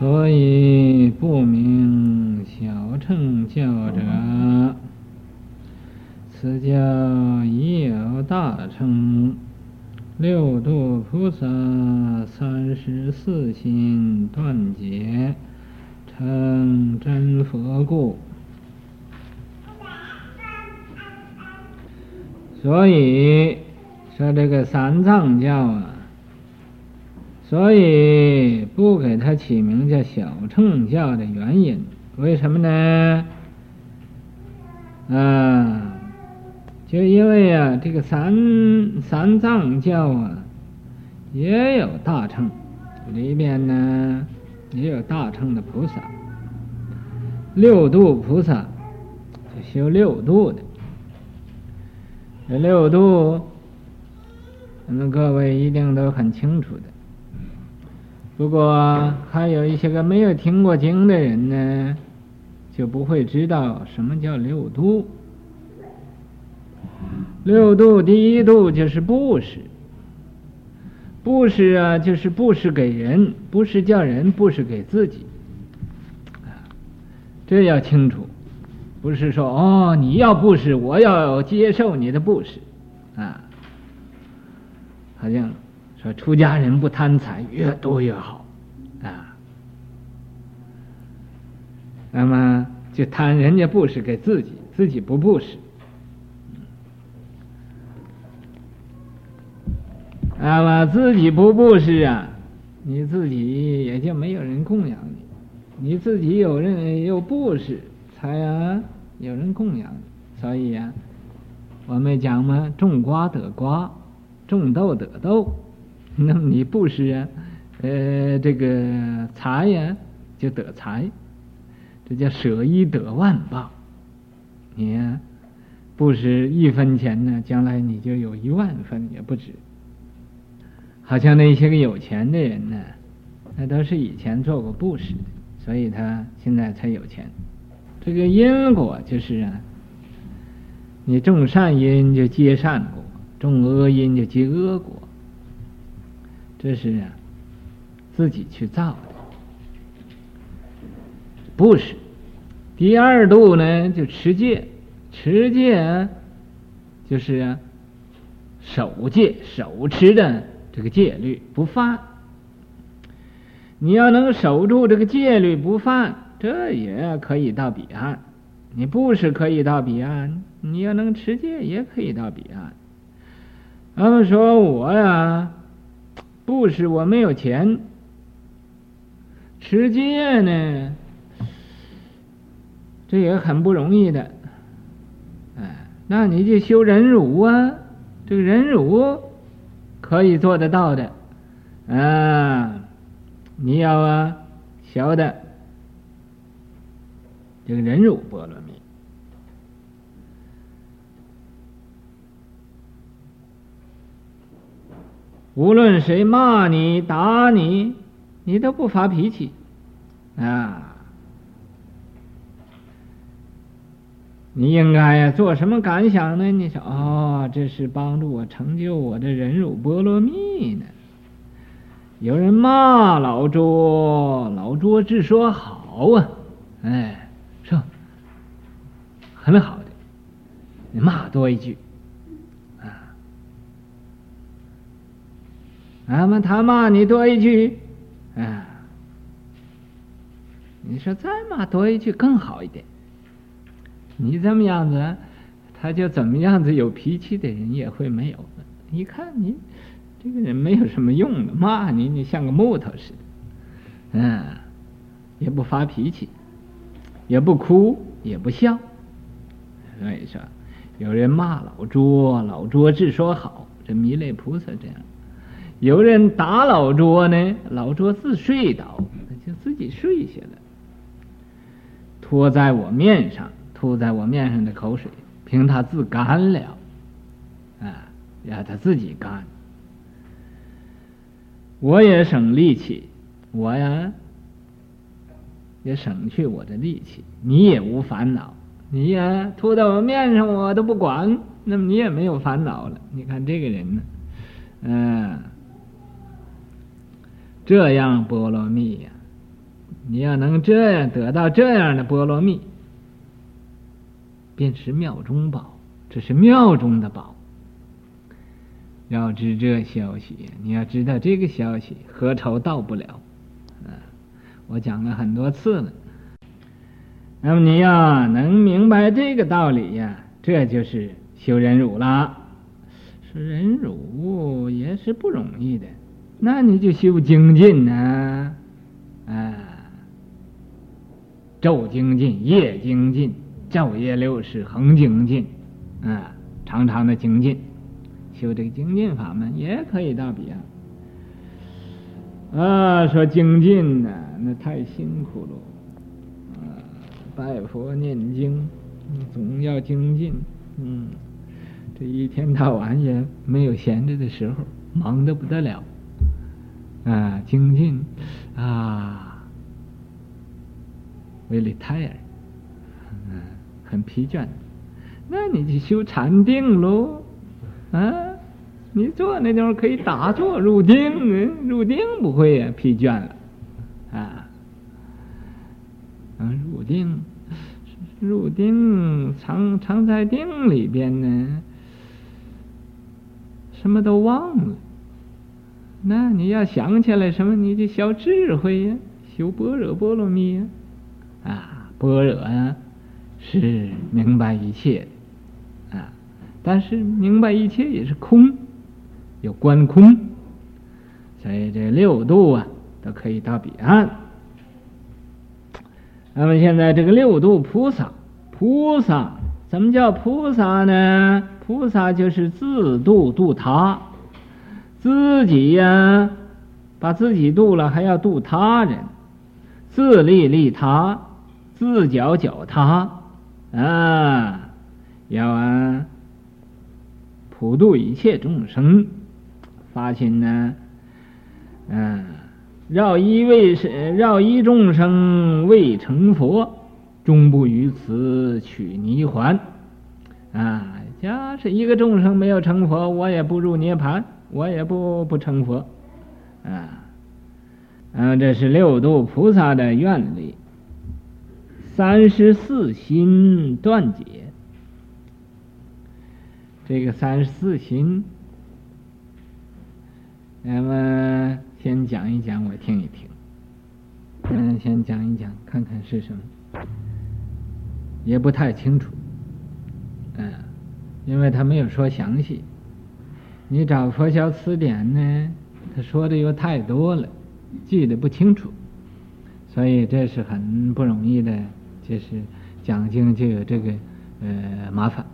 所以不明小乘教者，此教已有大乘。六度菩萨三十四心断解，成真佛故。所以说这个三藏教啊，所以不给他起名叫小乘教的原因，为什么呢？啊。就因为啊，这个三三藏教啊，也有大乘，里边呢也有大乘的菩萨，六度菩萨就修六度的。这六度，那么各位一定都很清楚的。不过还有一些个没有听过经的人呢，就不会知道什么叫六度。六度第一度就是布施，布施啊，就是布施给人，不是叫人布施给自己，这要清楚，不是说哦，你要布施，我要接受你的布施，啊，好像说出家人不贪财，越多越好，啊，那么就贪人家布施给自己，自己不布施。那么自己不布施啊，你自己也就没有人供养你，你自己有人有布施，才啊有人供养你。所以呀，我们讲嘛，种瓜得瓜，种豆得豆。那么你布施啊，呃，这个财呀就得财，这叫舍一得万报。你，布施一分钱呢，将来你就有一万分也不止。好像那些个有钱的人呢，那都是以前做过布施的，所以他现在才有钱。这个因果就是啊，你种善因就结善果，种恶因就结恶果，这是啊自己去造的。布施，第二度呢就持戒，持戒就是啊守戒，守持的。这个戒律不犯，你要能守住这个戒律不犯，这也可以到彼岸。你布施可以到彼岸，你要能持戒也可以到彼岸。他们说我呀，布施我没有钱，持戒呢，这也很不容易的。哎，那你就修忍辱啊，这个忍辱。可以做得到的，啊，你要啊，晓得这个忍辱波罗蜜，无论谁骂你、打你，你都不发脾气，啊，你应该呀做什么感想呢？你说哦，这是帮助我成就我的忍辱波罗蜜呢。有人骂老拙，老拙只说好啊，哎，说很好的，你骂多一句，啊，那么他骂你多一句，啊，你说再骂多一句更好一点。你这么样子，他就怎么样子？有脾气的人也会没有了。你看你这个人没有什么用的，骂你你像个木头似的，嗯，也不发脾气，也不哭，也不笑。所以说，有人骂老拙，老拙自说好，这弥勒菩萨这样；有人打老拙呢，老拙自睡倒，就自己睡下了，拖在我面上。吐在我面上的口水，凭他自干了，啊，让他自己干。我也省力气，我呀也省去我的力气。你也无烦恼，你呀吐到我面上，我都不管，那么你也没有烦恼了。你看这个人呢，嗯，这样波罗蜜呀，你要能这样得到这样的波罗蜜，便是庙中宝，这是庙中的宝。要知这消息，你要知道这个消息，何愁到不了？啊，我讲了很多次了。那么你要能明白这个道理呀，这就是修忍辱了。说忍辱也是不容易的，那你就修精进呢，啊，昼精进、夜精进、昼夜六时恒精进，啊，常常的精进，修这个精进法门也可以到彼岸。啊，说精进呢，那太辛苦了。拜佛念经，总要精进，嗯，这一天到晚也没有闲着的时候，忙得不得了，啊，精进，啊为了太阳，很疲倦，那你就修禅定喽，啊，你坐那地方可以打坐入定，入定不会呀疲倦了，啊，嗯，入定。入定，常常在定里边呢，什么都忘了。那你要想起来什么，你就修智慧呀，修般若波罗蜜呀，啊，般若啊，是明白一切。啊，但是明白一切也是空，有观空，所以这六度啊，都可以到彼岸。那么现在这个六度菩萨，菩萨怎么叫菩萨呢？菩萨就是自度度他，自己呀、把自己度了，还要度他人，自利利他，自脚脚他，啊，要啊，普度一切众生，发心呢，嗯、啊。绕一为是绕一众生未成佛，终不于此取泥环。啊，假使一个众生没有成佛，我也不入涅槃，我也不不成佛。啊，啊，这是六度菩萨的愿力。三十四心断解，这个三十四心，那么。先讲一讲，我听一听。嗯，先讲一讲，看看是什么，也不太清楚。嗯，因为他没有说详细。你找佛教词典呢，他说的又太多了，记得不清楚，所以这是很不容易的。就是讲经就有这个呃麻烦。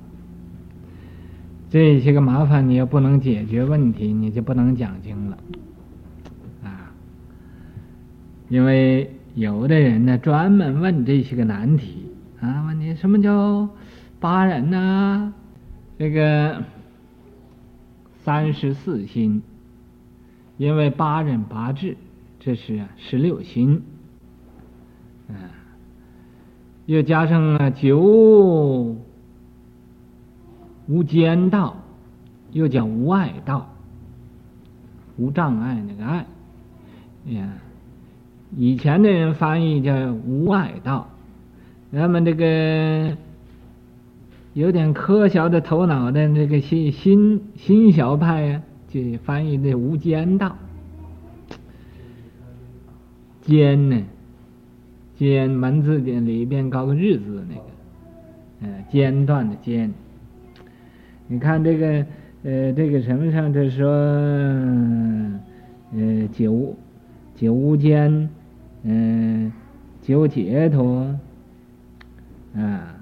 这些个麻烦，你要不能解决问题，你就不能讲经了啊。因为有的人呢，专门问这些个难题啊，问你什么叫八忍呐、啊？这个三十四心，因为八忍八智，这是十六心，嗯，又加上了九无间道，又叫无碍道，无障碍那个碍，呀。以前的人翻译叫无碍道，那么这个有点科学的头脑的那个新新新小派呀、啊，就翻译的无间道。间呢，间门字典里边搞个日字那个，呃，间断的间。你看这个呃这个什么上这说呃九九无间。嗯，九解脱啊，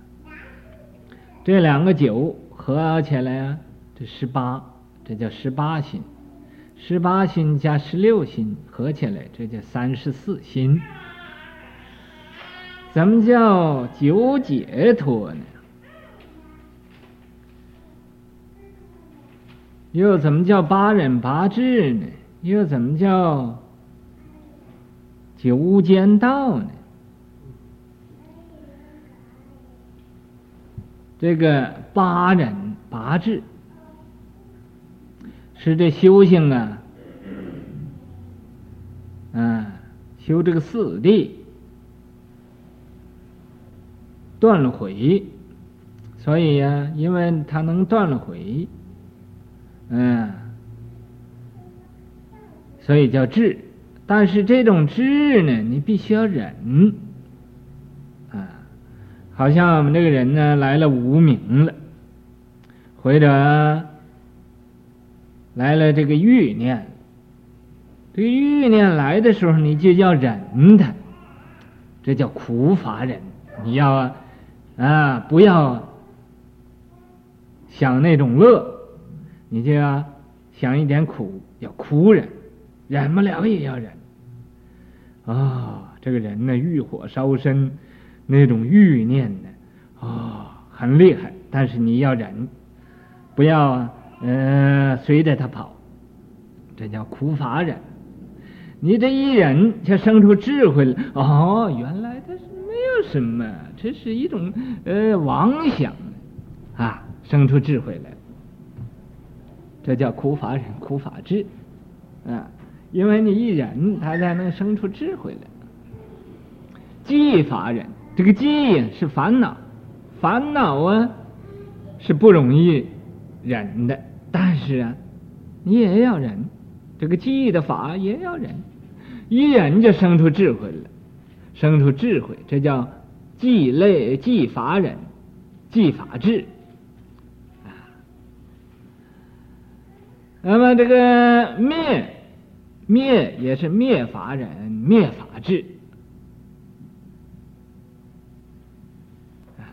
这两个九合起来啊，这十八，这叫十八心，十八心加十六心合起来，这叫三十四心。怎么叫九解脱呢？又怎么叫八忍八智呢？又怎么叫？九无间道呢？这个八忍八智是这修行啊，嗯，修这个四谛断了悔，所以呀，因为他能断了悔，嗯，所以叫智。但是这种智呢，你必须要忍，啊，好像我们这个人呢来了无明了，或者来了这个欲念，这欲念来的时候，你就要忍它，这叫苦法忍。你要啊，啊，不要想那种乐，你就要想一点苦，要苦忍。忍不了也要忍，啊、这个人呢，欲火烧身，那种欲念呢，啊、很厉害。但是你要忍，不要呃随着他跑，这叫苦法忍。你这一忍，就生出智慧了。哦，原来这是什么，这是一种呃妄想啊，生出智慧来。这叫苦法忍，苦法智，啊。因为你一忍，他才能生出智慧来。计法忍，这个计是烦恼，烦恼啊是不容易忍的，但是啊，你也要忍，这个计的法也要忍，一忍就生出智慧了，生出智慧，这叫计类计法忍，计法智啊。那么这个灭。灭也是灭法忍，灭法智啊！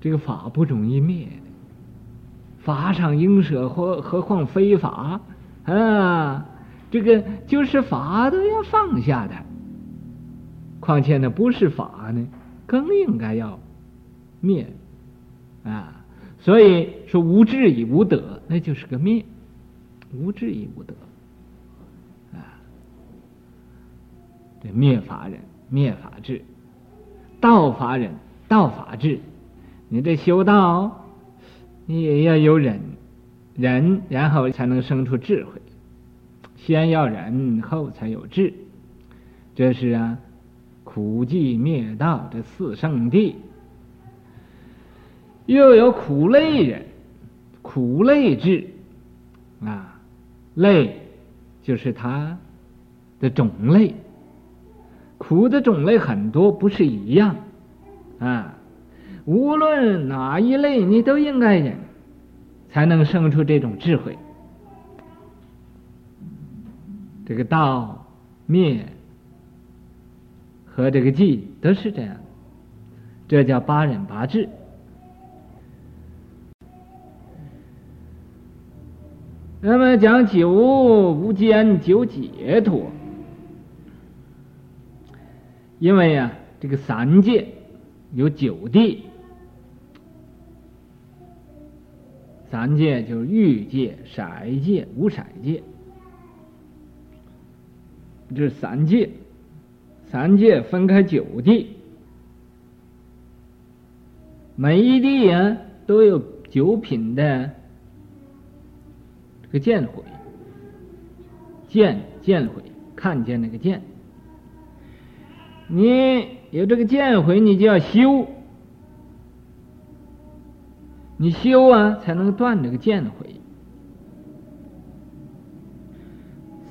这个法不容易灭的，法上应舍，何何况非法啊？这个就是法都要放下的，况且呢不是法呢，更应该要灭啊！所以说无智亦无德，那就是个灭，无智亦无德，啊。这灭法人，灭法智；道法人，道法智。你这修道，你也要有忍，忍然后才能生出智慧。先要忍，后才有智。这是啊，苦寂灭道这四圣地。又有苦类忍，苦类智啊，类就是它的种类。苦的种类很多，不是一样啊。无论哪一类，你都应该忍，才能生出这种智慧。这个道灭和这个记都是这样，这叫八忍八智。那么讲九无间，九解脱。因为呀、这个三界有九地，三界就是欲界、色界、无色界，这是三界，三界分开九地，每一地呀都有九品的这个见毁，见见毁，看见那个见。你有这个见毁，你就要修，你修啊，才能断这个见毁。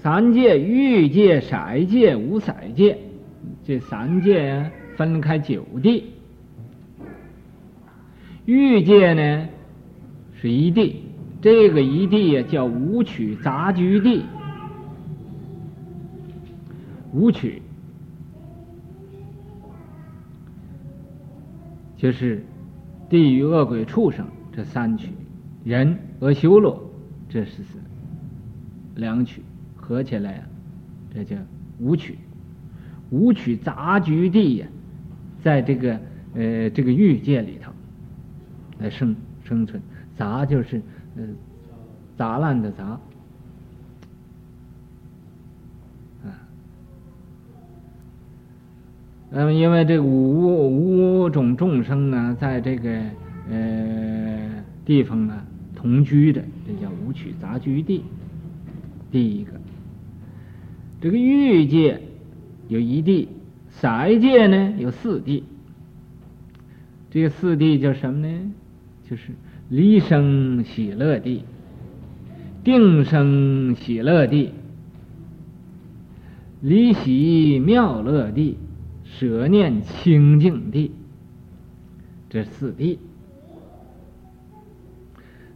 三界：欲界、色界、无色界，这三界，分开九地。欲界呢是一地，这个一地呀叫五趣杂居地，五趣。就是地狱恶鬼畜生这三趣，人阿修罗这是两趣，合起来啊，这叫五趣。五趣杂居地呀，在这个呃这个欲界里头来生生存，杂就是呃杂乱的杂。那么，因为这五五种众生呢，在这个呃地方呢同居的，这叫五趣杂居地。第一个，这个欲界有一地，色界呢有四地，这个四谛叫什么呢？就是离生喜乐谛、定生喜乐谛、离喜妙乐谛、舍念清净谛，这四谛。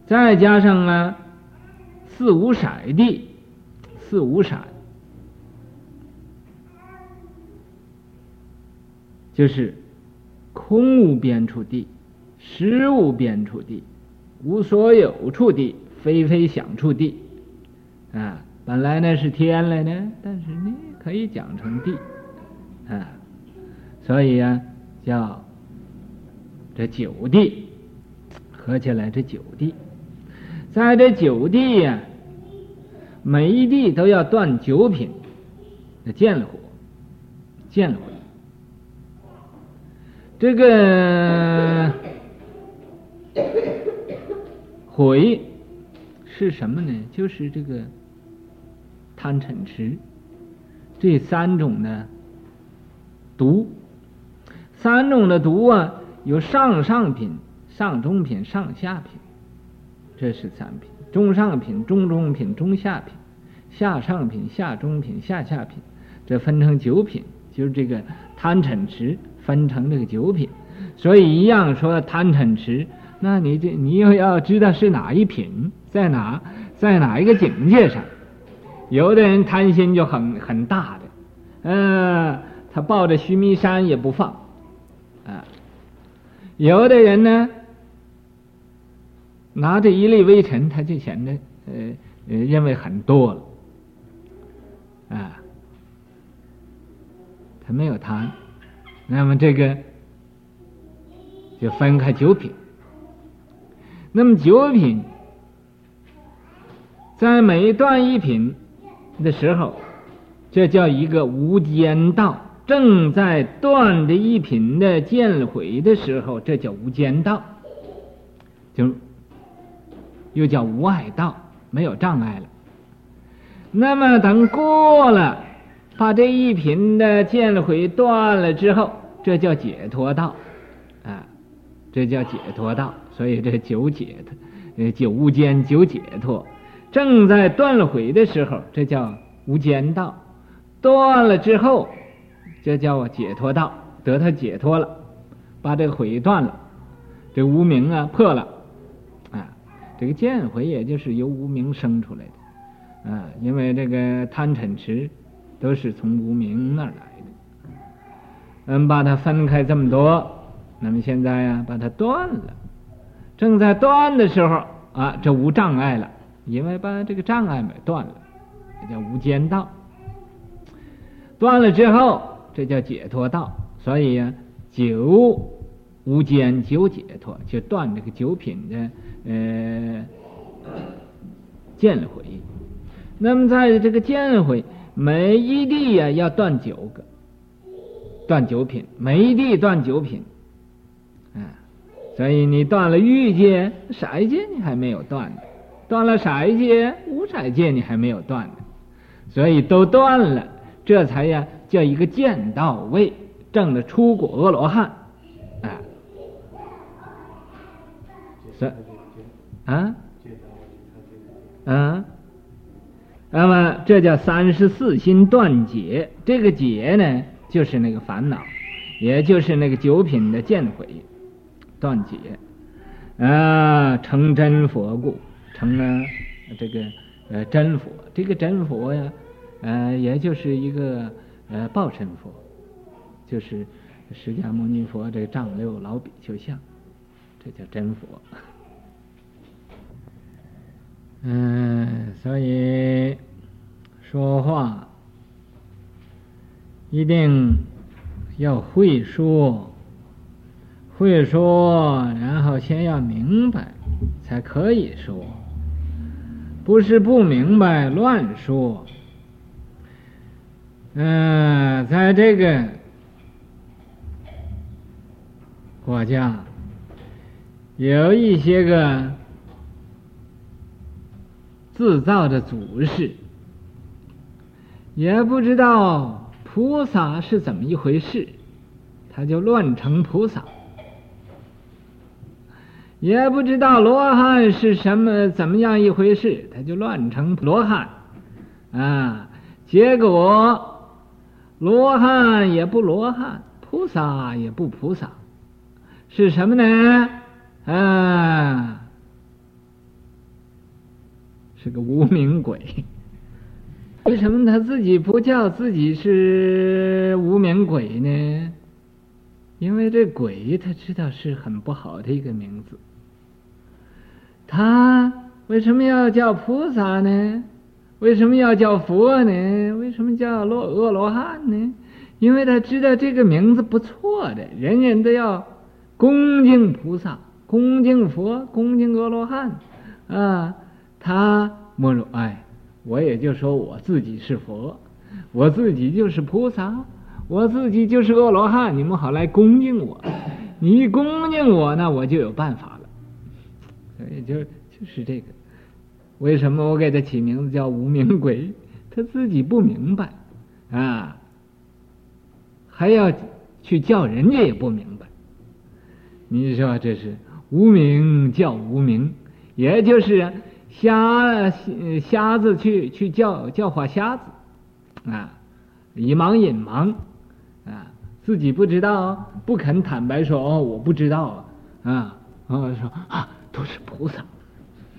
再加上啊，四无色地，四无色，就是空无边处地、实无边处地、无所有处地、非非想处地啊。本来呢是天来的，但是呢可以讲成地啊，所以呀、啊、叫这九地，合起来这九地。在这九地呀，每一地都要断九品的见火，见了火。这个悔是什么呢？就是这个贪嗔痴这三种的毒，三种的毒啊，有上上品、上中品、上下品。这是三品，中上品、中中品、中下品，下上品、下中品、下下品，这分成九品，就是这个贪嗔痴分成这个九品。所以一样说贪嗔痴，那你这你又要知道是哪一品，在哪，在哪一个境界上？有的人贪心就很很大的，嗯、呃，他抱着须弥山也不放，啊，有的人呢。拿着一粒微尘，他就显得呃呃认为很多了，啊，他没有贪，那么这个就分开九品。那么九品在每断一品的时候，这叫一个无间道；正在断的一品的见毁的时候，这叫无间道，就。又叫无碍道，没有障碍了。那么等过了，把这一品的见毁断了之后，这叫解脱道，啊，这叫解脱道。所以这九解脱，呃，九无间九解脱，正在断了毁的时候，这叫无间道；断了之后，这叫解脱道，得他解脱了，把这个毁断了，这无明啊破了。啊这个见毁也就是由无明生出来的，啊，因为这个贪嗔痴都是从无明那儿来的。嗯，把它分开这么多，那么现在呀，把它断了，正在断的时候啊，这无障碍了，因为把这个障碍没断了，这叫无间道。断了之后，这叫解脱道。所以呀，九无间九解脱，就断这个九品的。呃，见毁，那么在这个见毁，每一地呀要断九个，断九品，每一地断九品，啊，所以你断了欲界、色界，你还没有断的；断了色界、无色界，你还没有断的。所以都断了，这才呀叫一个见到位，证的初果阿罗汉，啊，是。啊，啊，那么这叫三十四心断解，这个解呢，就是那个烦恼，也就是那个九品的见毁断解，啊，成真佛故，成了这个呃真佛，这个真佛呀，呃，也就是一个呃报身佛，就是释迦牟尼佛这个丈六老比丘像，这叫真佛。嗯，所以说话一定要会说，会说，然后先要明白才可以说，不是不明白乱说。嗯，在这个国家有一些个。自造的祖师，也不知道菩萨是怎么一回事，他就乱成菩萨，也不知道罗汉是什么怎么样一回事，他就乱成罗汉啊。结果罗汉也不罗汉，菩萨也不菩萨，是什么呢？啊，是个无名鬼。为什么他自己不叫自己是无名鬼呢？因为这鬼他知道是很不好的一个名字。他为什么要叫菩萨呢？为什么要叫佛呢？为什么叫罗恶罗汉呢？因为他知道这个名字不错的，人人都要恭敬菩萨、恭敬佛、恭敬阿罗汉啊。他没有哎。我也就说我自己是佛，我自己就是菩萨，我自己就是阿罗汉，你们好来恭敬我。你一恭敬我，那我就有办法了。所以就就是这个，为什么我给他起名字叫无名鬼？他自己不明白啊，还要去叫人家也不明白。你说这是无名叫无名，也就是。瞎瞎子去去教教化瞎子，啊，以盲引盲，啊，自己不知道，不肯坦白说哦，我不知道啊，啊，说啊，都是菩萨，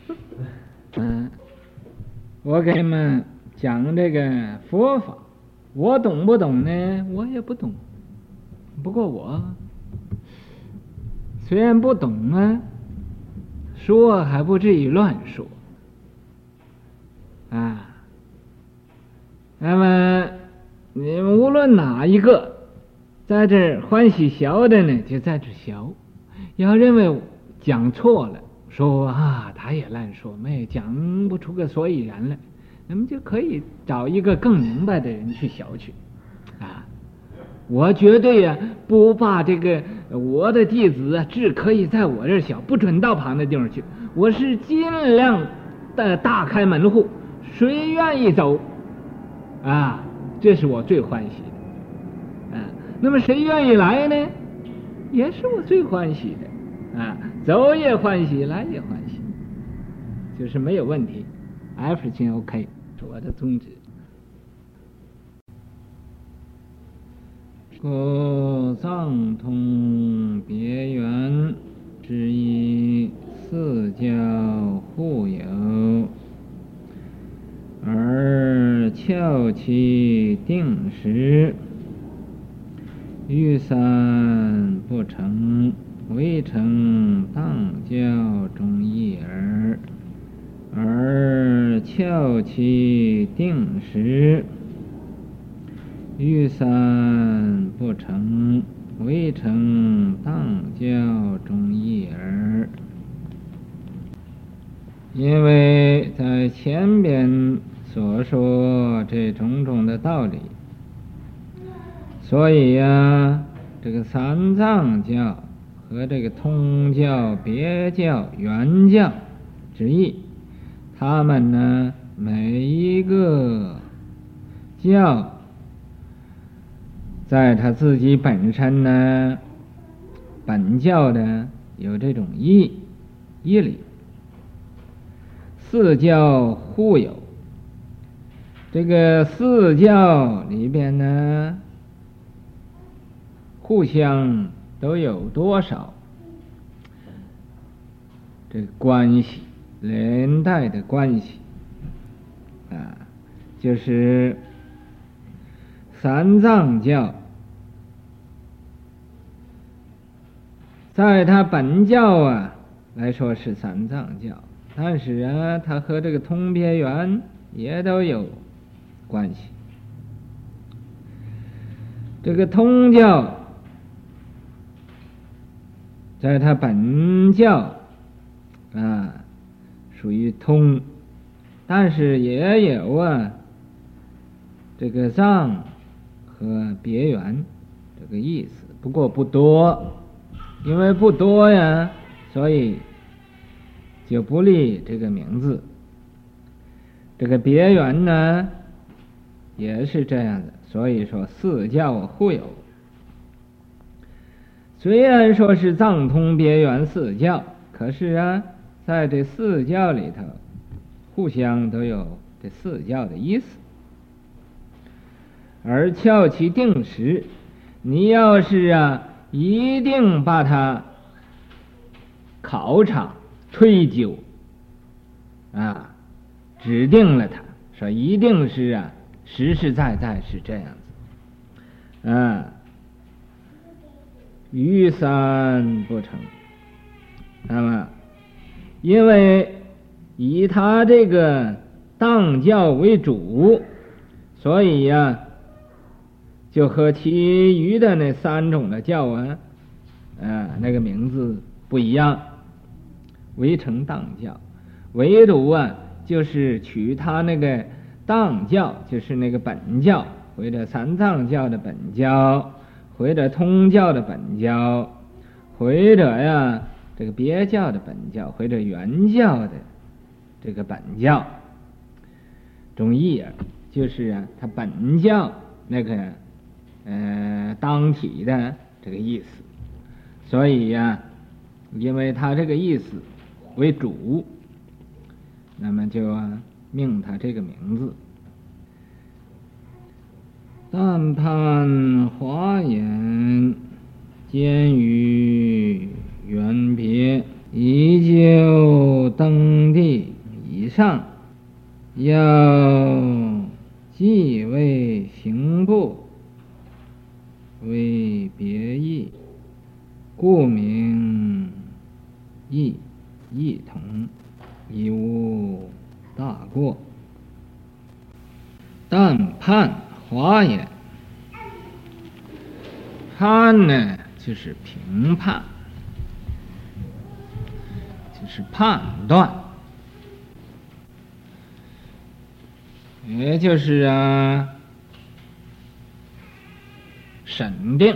嗯，我给你们讲这个佛法，我懂不懂呢？我也不懂，不过我虽然不懂啊，说还不至于乱说。啊，那么你们无论哪一个在这欢喜学的呢，就在这学。要认为讲错了，说啊，他也乱说，没讲不出个所以然来，那么就可以找一个更明白的人去学去。啊，我绝对呀、不把这个我的弟子啊只可以在我这儿学，不准到旁的地方去。我是尽量的大开门户。谁愿意走，啊，这是我最欢喜的，啊，那么谁愿意来呢？也是我最欢喜的，啊，走也欢喜，来也欢喜，就是没有问题，everything OK，是我的宗旨。故藏通别圆之一，四教互有。而翘其定时，欲三不成，未成当教中义耳。而翘其定时，欲三不成，未成当教中义耳。因为在前边。所说这种种的道理，所以呀、这个三藏教和这个通教、别教、圆教之意，他们呢，每一个教，在他自己本身呢，本教的有这种义义理，四教互有。这个四教里边呢，互相都有多少这关系，连带的关系啊，就是三藏教，在他本教啊来说是三藏教，但是啊，他和这个通别圆也都有。关系，这个通教，在他本教啊，属于通，但是也有啊，这个藏和别圆这个意思，不过不多，因为不多呀，所以就不立这个名字。这个别圆呢？也是这样的，所以说四教互有。虽然说是藏通别圆四教，可是啊，在这四教里头，互相都有这四教的意思。而翘其定时，你要是啊，一定把它考察、推究啊，指定了它，说一定是啊，实实在在是这样子，嗯，余三不成。那么，因为以他这个当教为主，所以呀、就和其余的那三种的教啊，嗯，那个名字不一样，唯成当教，唯独啊，就是取他那个当教，就是那个本教，或者三藏教的本教，或者通教的本教，或者呀。这个别教的本教或者原教的这个本教中义啊，就是啊，他本教那个呃当体的这个意思，所以呀、因为他这个意思为主，那么就、啊、命他这个名字。但盼华严兼于。缘别依旧登第以上，要继位行部为别意，故名异异同，一无大过。但盼华严，盼呢就是评判。就是判断，也就是啊，审定。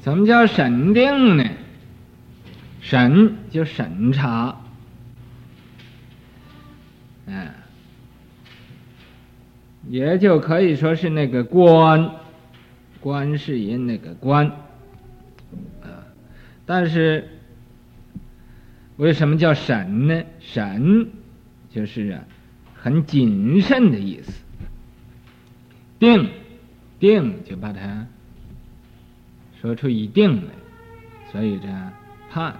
怎么叫审定呢？审就审查，嗯，也就可以说是那个观，观世音那个观。但是，为什么叫审呢？审就是啊，很谨慎的意思。定，定就把它说出一定来，所以这判。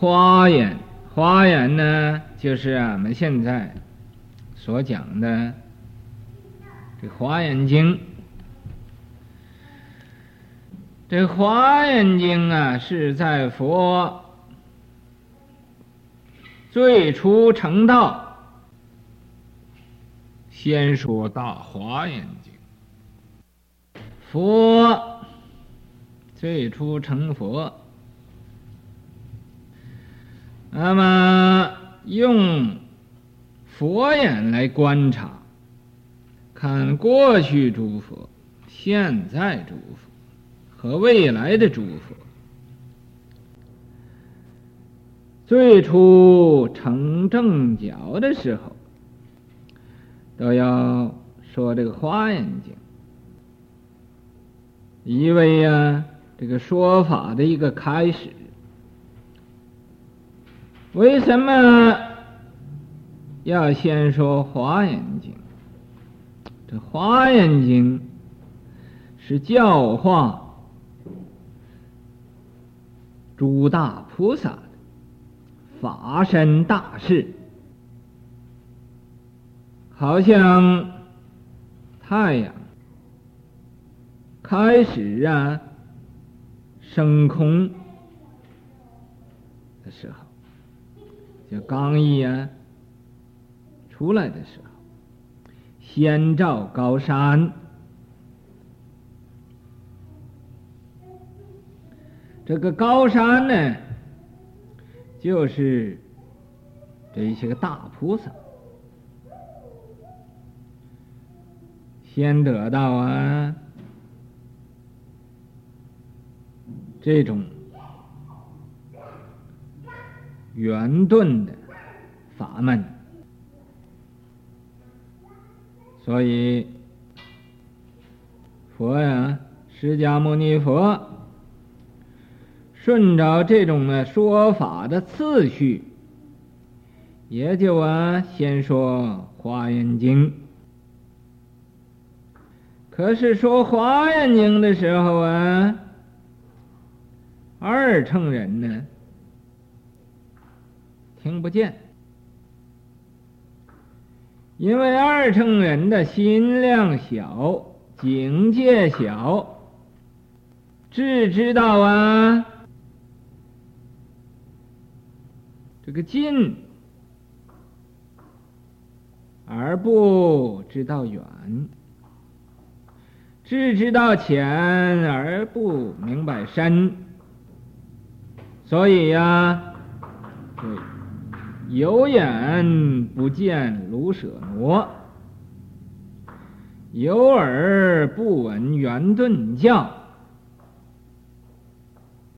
华严，华严呢，就是俺们现在所讲的这《华严经》。这《华严经》啊，是在佛最初成道，先说大《华严经》。佛最初成佛，那么用佛眼来观察，看过去诸佛，现在诸佛。和未来的诸佛，最初成正觉的时候，都要说这个花眼经，因为呀，这个说法的一个开始。为什么要先说华严经？这华严经是教化。诸大菩萨的法身大事，好像太阳开始啊升空的时候，就刚一啊出来的时候，先照高山。这个高山呢，就是这些个大菩萨，先得到啊这种圆顿的法门，所以佛呀，释迦牟尼佛。顺着这种呢说法的次序，也就啊先说《华严经》。可是说《华严经》的时候啊，二乘人呢听不见，因为二乘人的心量小，境界小，只知道啊。这个近，而不知道远。只知道浅而不明白深，所以呀、啊，对，有眼不见卢舍罗，有耳不闻圆顿将，